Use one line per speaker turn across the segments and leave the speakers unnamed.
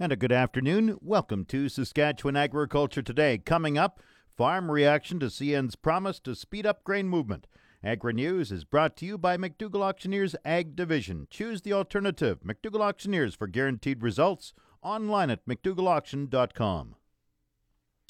And a good afternoon. Welcome to Saskatchewan Agriculture Today. Coming up, farm reaction to CN's promise to speed up grain movement. Agri News is brought to you by McDougall Auctioneers Ag Division. Choose the alternative. McDougall Auctioneers for guaranteed results. Online at McDougallAuction.com.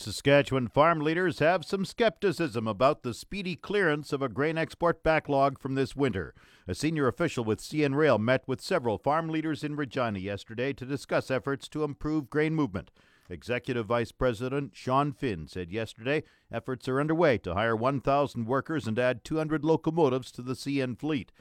Saskatchewan farm leaders have some skepticism about the speedy clearance of a grain export backlog from this winter. A senior official with CN Rail met with several farm leaders in Regina yesterday to discuss efforts to improve grain movement. Executive Vice President Sean Finn said yesterday efforts are underway to hire 1,000 workers and add 200 locomotives to the CN fleet.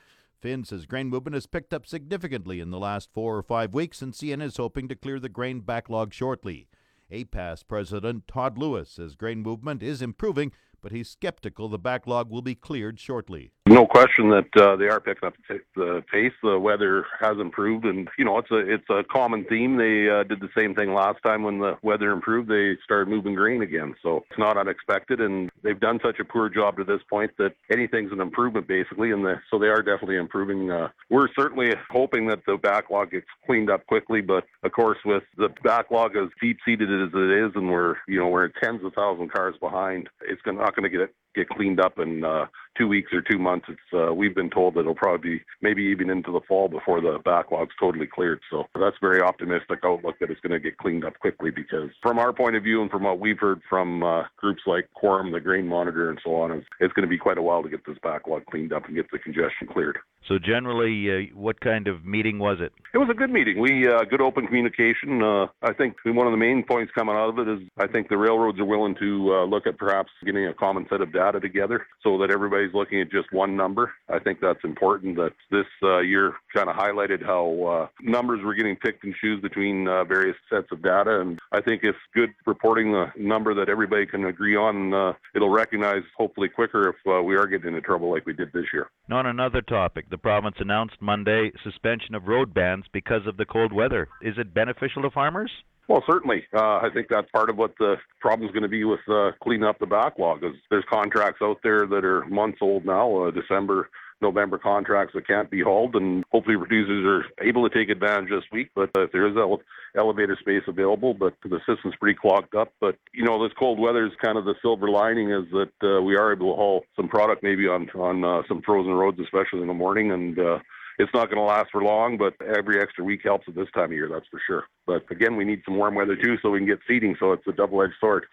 Finn says grain movement has picked up significantly in the last four or five weeks, and CN is hoping to clear the grain backlog shortly. APAS President Todd Lewis says grain movement is improving, but he's skeptical the backlog will be cleared shortly.
No question that uh, they are picking up the pace. The weather has improved, and you know it's a it's a common theme. They uh, did the same thing last time when the weather improved. They started moving grain again, so it's not unexpected. And they've done such a poor job to this point that anything's an improvement basically. And the, so they are definitely improving. Uh, we're certainly hoping that the backlog gets cleaned up quickly, but of course with the backlog as deep seated as it is, and we're you know we're tens of thousand cars behind, it's not going to get get cleaned up in uh, two weeks or two months. It's uh, we've been told that it'll probably be maybe even into the fall before the backlog's totally cleared. So that's very optimistic outlook that it's going to get cleaned up quickly because from our point of view and from what we've heard from uh, groups like Quorum, the Grain Monitor, and so on, it's going to be quite a while to get this backlog cleaned up and get the congestion cleared.
So generally, uh, what kind of meeting was it?
It was a good meeting. We uh, good open communication. Uh, I think one of the main points coming out of it is I think the railroads are willing to uh, look at perhaps getting a common set of data together so that everybody's looking at just one number. I think that's important. That this uh, year kind of highlighted how uh, numbers were getting picked and choose between uh, various sets of data, and I think it's good reporting the number that everybody can agree on, uh, it'll recognize hopefully quicker if uh, we are getting into trouble like we did this year.
On another topic, the province announced Monday suspension of road bans because of the cold weather. Is it beneficial to farmers?
Well, certainly. Uh, I think that's part of what the problem is going to be with uh, cleaning up the backlog. Is there's contracts out there that are months old now, uh, December, November contracts that can't be hauled, and hopefully producers are able to take advantage this week. But uh, if there is ele- elevator space available, but the system's pretty clogged up. But you know, this cold weather is kind of the silver lining is that uh, we are able to haul some product maybe on on uh, some frozen roads, especially in the morning, and uh, it's not going to last for long, but every extra week helps at this time of year, that's for sure. But again, we need some warm weather too so we can get seeding, so it's a double edged sword.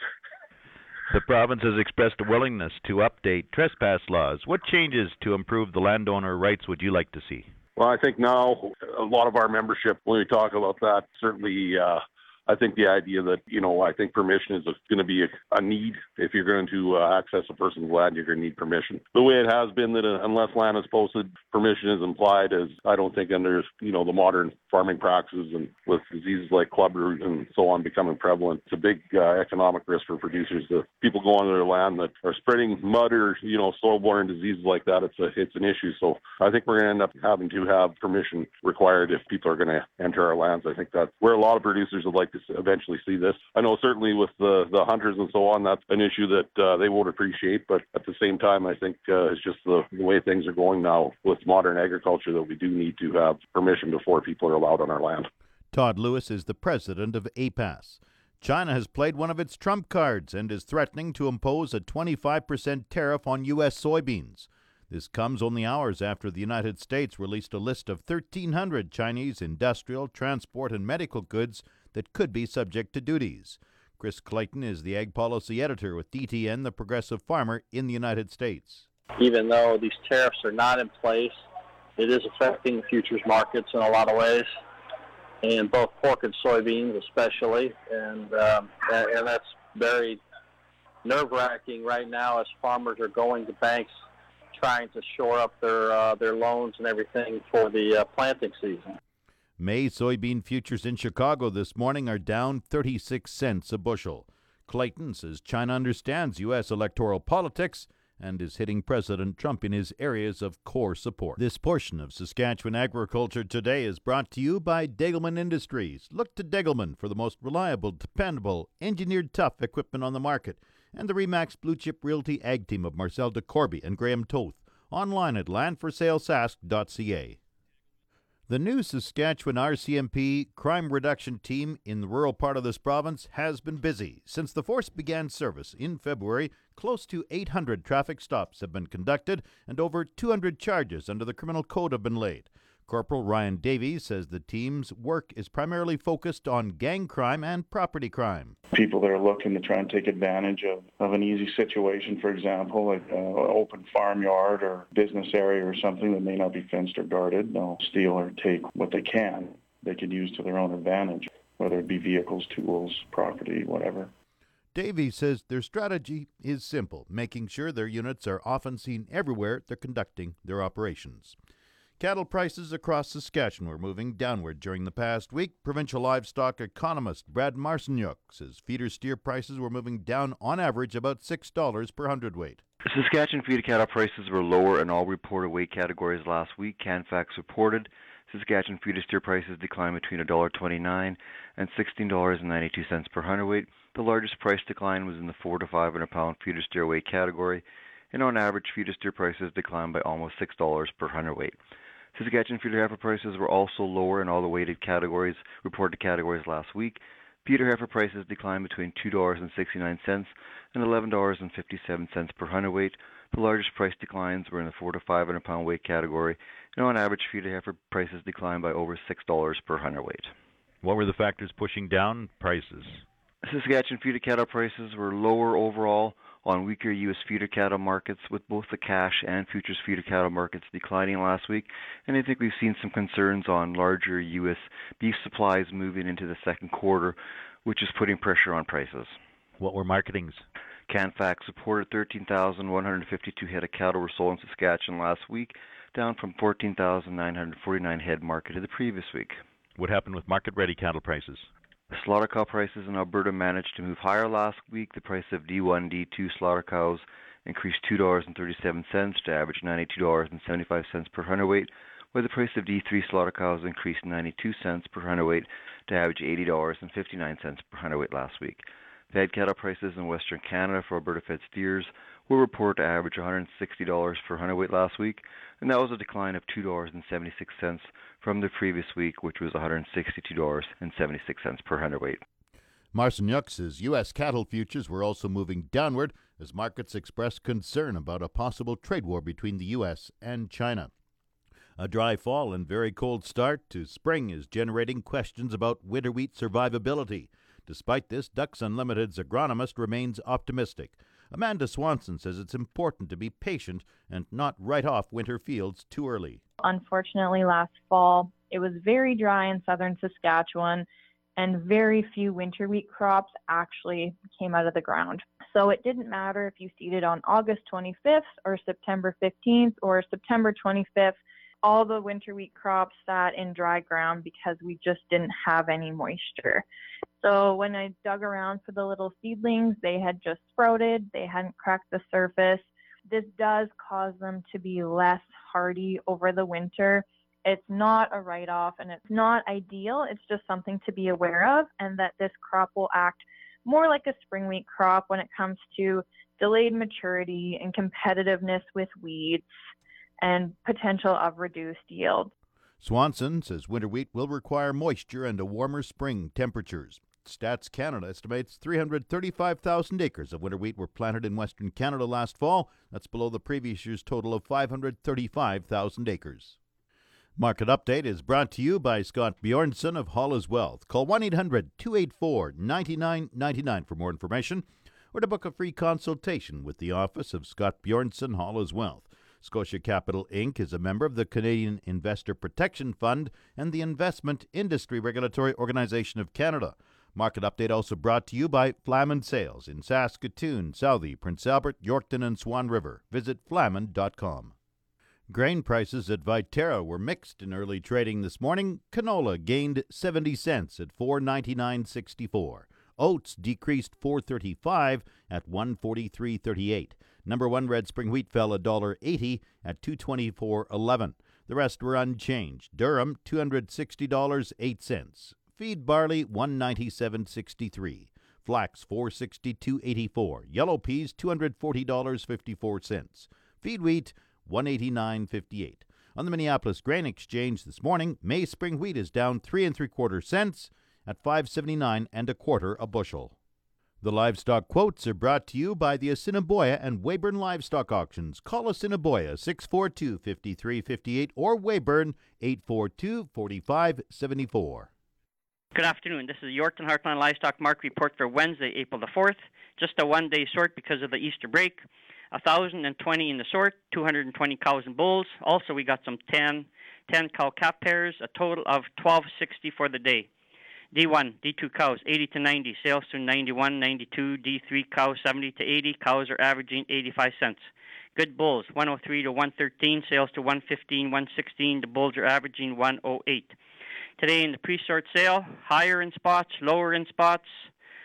The province has expressed a willingness to update trespass laws. What changes to improve the landowner rights would you like to see?
Well, I think now a lot of our membership, when we talk about that, certainly uh, I think the idea that, you know, I think permission is going to be a, a need. If you're going to uh, access a person's land, you're going to need permission. The way it has been that uh, unless land is posted, permission is implied as I don't think under, you know, the modern farming practices and with diseases like club root and so on becoming prevalent, it's a big uh, economic risk for producers. The people go onto their land that are spreading mud or, you know, soil-borne diseases like that, it's a, it's an issue. So I think we're going to end up having to have permission required if people are going to enter our lands. I think that's where a lot of producers would like to eventually see this. I know certainly with the the hunters and so on, that's an issue that uh, they won't appreciate. But at the same time, I think uh, it's just the, the way things are going now with modern agriculture that we do need to have permission before people are allowed on our land.
Todd Lewis is the president of APAS. China has played one of its trump cards and is threatening to impose a 25% tariff on U.S. soybeans. This comes only hours after the United States released a list of 1,300 Chinese industrial, transport, and medical goods that could be subject to duties. Chris Clayton is the ag policy editor with DTN, the progressive farmer in the United States.
Even though these tariffs are not in place, it is affecting the futures markets in a lot of ways, and both pork and soybeans especially, and um, and that's very nerve-wracking right now as farmers are going to banks trying to shore up their uh, their loans and everything for the uh, planting season.
May soybean futures in Chicago this morning are down 36 cents a bushel. Clayton says China understands U.S. electoral politics and is hitting President Trump in his areas of core support. This portion of Saskatchewan Agriculture Today is brought to you by Degelman Industries. Look to Degelman for the most reliable, dependable, engineered tough equipment on the market, and the Remax Blue Chip Realty Ag Team of Marcel DeCorby and Graham Toth. Online at landforsalesask.ca. The new Saskatchewan RCMP crime reduction team in the rural part of this province has been busy. Since the force began service in February, close to 800 traffic stops have been conducted and over 200 charges under the criminal code have been laid. Corporal Ryan Davies says the team's work is primarily focused on gang crime and property crime.
People that are looking to try and take advantage of, of an easy situation, for example, like an open farmyard or business area or something that may not be fenced or guarded, they'll steal or take what they can they can use to their own advantage, whether it be vehicles, tools, property, whatever.
Davies says their strategy is simple, making sure their units are often seen everywhere they're conducting their operations. Cattle prices across Saskatchewan were moving downward during the past week. Provincial livestock economist Brad Marcinyuk says feeder steer prices were moving down on average about $6 per hundredweight.
Saskatchewan feeder cattle prices were lower in all reported weight categories last week. Canfax reported Saskatchewan feeder steer prices declined between $1.29 and $16.92 per hundredweight. The largest price decline was in the 4 to 500 pound feeder steer weight category, and on average, feeder steer prices declined by almost $6 per hundredweight. Saskatchewan feeder heifer prices were also lower in all the weighted categories, reported categories last week. Feeder heifer prices declined between $2.69 and $11.57 per hundredweight. The largest price declines were in the 4 to 500 pound weight category, and on average, feeder heifer prices declined by over $6 per hundredweight.
What were the factors pushing down prices?
Saskatchewan feeder cattle prices were lower overall on weaker U.S. feeder cattle markets, with both the cash and futures feeder cattle markets declining last week. And I think we've seen some concerns on larger U.S. beef supplies moving into the second quarter, which is putting pressure on prices.
What were marketings?
Canfax reported 13,152 head of cattle were sold in Saskatchewan last week, down from 14,949 head marketed the previous week.
What happened with market ready cattle prices?
Slaughter cow prices in Alberta managed to move higher last week. The price of D1, D2 slaughter cows increased $2.37 to average $92.75 per hundredweight, while the price of D3 slaughter cows increased 92 cents per hundredweight to average $80.59 per hundredweight last week. Fed cattle prices in Western Canada for Alberta fed steers were reported to average $160 per hundredweight last week, and that was a decline of $2.76 from the previous week, which was $162.76 per hundredweight.
Marcinyuk says U.S. cattle futures were also moving downward as markets expressed concern about a possible trade war between the U.S. and China. A dry fall and very cold start to spring is generating questions about winter wheat survivability. Despite this, Ducks Unlimited's agronomist remains optimistic. Amanda Swanson says it's important to be patient and not write off winter fields too early.
Unfortunately, last fall it was very dry in southern Saskatchewan, and very few winter wheat crops actually came out of the ground. So it didn't matter if you seeded on August 25th or September 15th or September 25th. All the winter wheat crops sat in dry ground because we just didn't have any moisture. So when I dug around for the little seedlings, they had just sprouted, they hadn't cracked the surface. This does cause them to be less hardy over the winter. It's not a write off and it's not ideal. It's just something to be aware of, and that this crop will act more like a spring wheat crop when it comes to delayed maturity and competitiveness with weeds and potential of reduced yield.
Swanson says winter wheat will require moisture and a warmer spring temperatures. Stats Canada estimates 335,000 acres of winter wheat were planted in Western Canada last fall. That's below the previous year's total of 535,000 acres. Market Update is brought to you by Scott Bjornson of Hollis Wealth. Call 1 800 284 9999 for more information or to book a free consultation with the office of Scott Bjornson Hollis Wealth. Scotia Capital Inc. is a member of the Canadian Investor Protection Fund and the Investment Industry Regulatory Organization of Canada. Market Update also brought to you by Flaman Sales in Saskatoon, Southey, Prince Albert, Yorkton, and Swan River. Visit flaman.com. Grain prices at Viterra were mixed in early trading this morning. Canola gained 70 cents at 499.64. Oats decreased 4.35 at 143.38. Number 1 red spring wheat fell $1.80 at 224.11. The rest were unchanged. Durum $260.08. Feed barley 197.63. Flax 462.84. Yellow peas $240.54. Feed wheat 189.58. On the Minneapolis Grain Exchange this morning, May spring wheat is down three and three quarter cents at 579 and a quarter a bushel. The livestock quotes are brought to you by the Assiniboia and Weyburn Livestock Auctions. Call Assiniboia 642 5358 or Weyburn 842 4574.
Good afternoon. This is the Yorkton Heartland Livestock Market Report for Wednesday, April the 4th. Just a one day sort because of the Easter break. 1,020 in the sort, 220 cows and bulls. Also, we got some 10, 10 cow calf pairs, a total of 1260 for the day. D1, D2 cows 80 to 90, sales to 91, 92. D3 cows 70 to 80, cows are averaging 85 cents. Good bulls 103 to 113, sales to 115, 116. The bulls are averaging 108. Today in the pre-sort sale, higher in spots, lower in spots.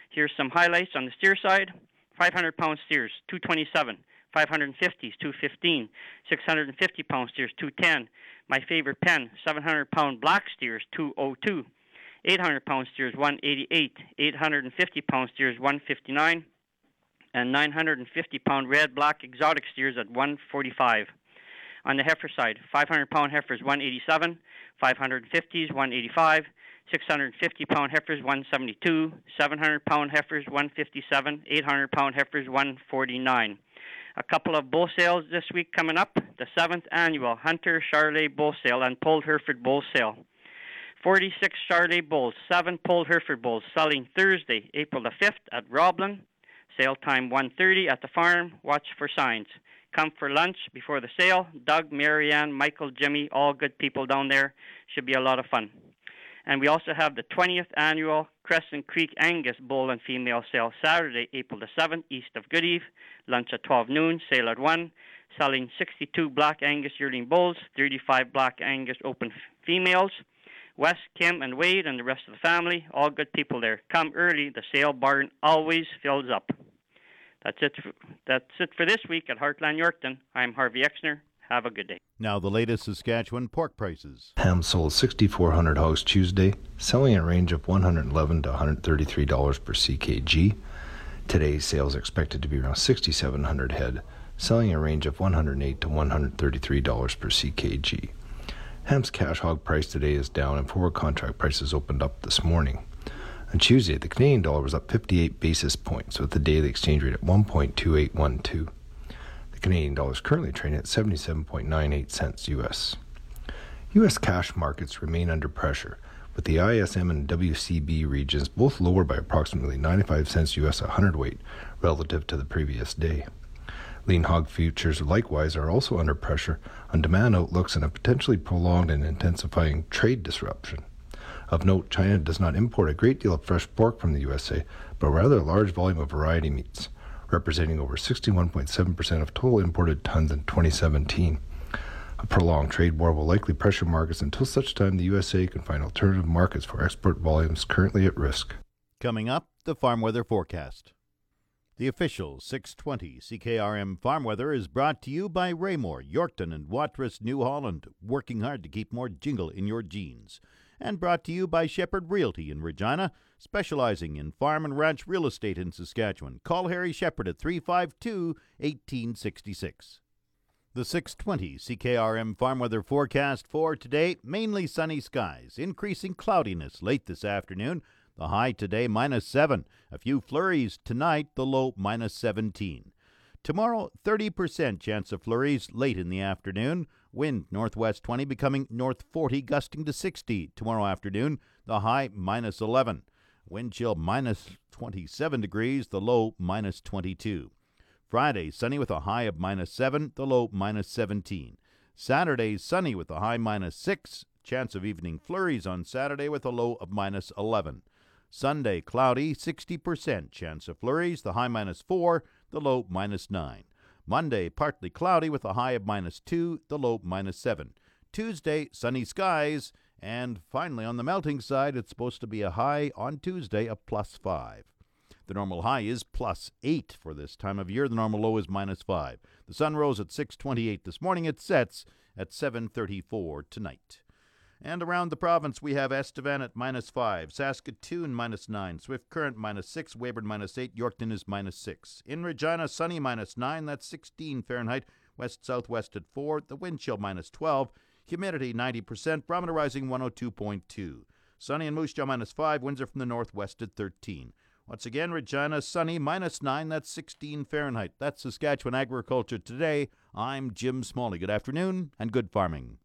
Here's some highlights on the steer side. 500 pound steers 227. 550s, 215, 650 pound steers, 210. My favorite pen, 700 pound black steers, 202. 800 pound steers, 188. 850 pound steers, 159. And 950 pound red black exotic steers at 145. On the heifer side, 500 pound heifers, 187. 550s, 185. 650 pound heifers 172, 700 pound heifers 157, 800 pound heifers 149. A couple of bull sales this week coming up. The seventh annual Hunter Charolais Bull Sale and Polled Hereford Bull Sale. 46 Charolais bulls, 7 Polled Hereford bulls selling Thursday, April the 5th at Roblin. Sale time 1.30 at the farm. Watch for signs. Come for lunch before the sale. Doug, Marianne, Michael, Jimmy, all good people down there. Should be a lot of fun. And we also have the 20th annual Crescent Creek Angus Bull and Female Sale Saturday, April the 7th, east of Goodeve. Lunch at 12 noon, sale at 1. Selling 62 Black Angus yearling bulls, 35 Black Angus open females. Wes, Kim, and Wade, and the rest of the family, all good people there. Come early, the sale barn always fills up. That's it. For, that's it for this week at Heartland Yorkton. I'm Harvey Exner. Have a good day.
Now, the latest Saskatchewan pork prices.
Ham sold 6,400 hogs Tuesday, selling a range of 111 to 133 dollars per ckg. Today's sales expected to be around 6,700 head, selling a range of 108 to 133 dollars per ckg. Ham's cash hog price today is down, and forward contract prices opened up this morning. On Tuesday, the Canadian dollar was up 58 basis points, with the daily exchange rate at 1.2812. The Canadian dollar is currently trading at 77.98 cents US. US cash markets remain under pressure, with the ISM and WCB regions both lower by approximately 95 cents US a hundredweight relative to the previous day. Lean hog futures likewise are also under pressure on demand outlooks and a potentially prolonged and intensifying trade disruption. Of note, China does not import a great deal of fresh pork from the USA, but rather a large volume of variety meats representing over 61.7% of total imported tons in 2017. A prolonged trade war will likely pressure markets until such time the USA can find alternative markets for export volumes currently at risk.
Coming up, the farm weather forecast. The official 620 CKRM farm weather is brought to you by Raymore, Yorkton, and Watrous, New Holland, working hard to keep more jingle in your jeans and brought to you by Shepherd Realty in Regina, specializing in farm and ranch real estate in Saskatchewan. Call Harry Shepherd at 352 1866. The 620 CKRM farm weather forecast for today mainly sunny skies, increasing cloudiness late this afternoon. The high today minus 7. A few flurries tonight, the low minus 17. Tomorrow, 30% chance of flurries late in the afternoon. Wind northwest 20 becoming north 40, gusting to 60 tomorrow afternoon. The high minus 11. Wind chill minus 27 degrees, the low minus 22. Friday, sunny with a high of minus 7, the low minus 17. Saturday, sunny with a high minus 6. Chance of evening flurries on Saturday with a low of minus 11. Sunday, cloudy, 60% chance of flurries, the high minus 4, the low minus 9. Monday, partly cloudy with a high of minus 2, the low minus 7. Tuesday, sunny skies. And finally, on the melting side, it's supposed to be a high on Tuesday of plus 5. The normal high is plus 8 for this time of year. The normal low is minus 5. The sun rose at 6:28 this morning. It sets at 7:34 tonight. And around the province, we have Estevan at minus 5, Saskatoon minus 9, Swift Current minus 6, Weyburn minus 8, Yorkton is minus 6. In Regina, sunny minus 9, that's 16 Fahrenheit, west southwest at 4, the wind chill minus 12, humidity 90%, barometer rising 102.2. Sunny in Moose Jaw minus 5, winds are from the northwest at 13. Once again, Regina, sunny, minus 9, that's 16 Fahrenheit. That's Saskatchewan Agriculture Today. I'm Jim Smalley. Good afternoon and good farming.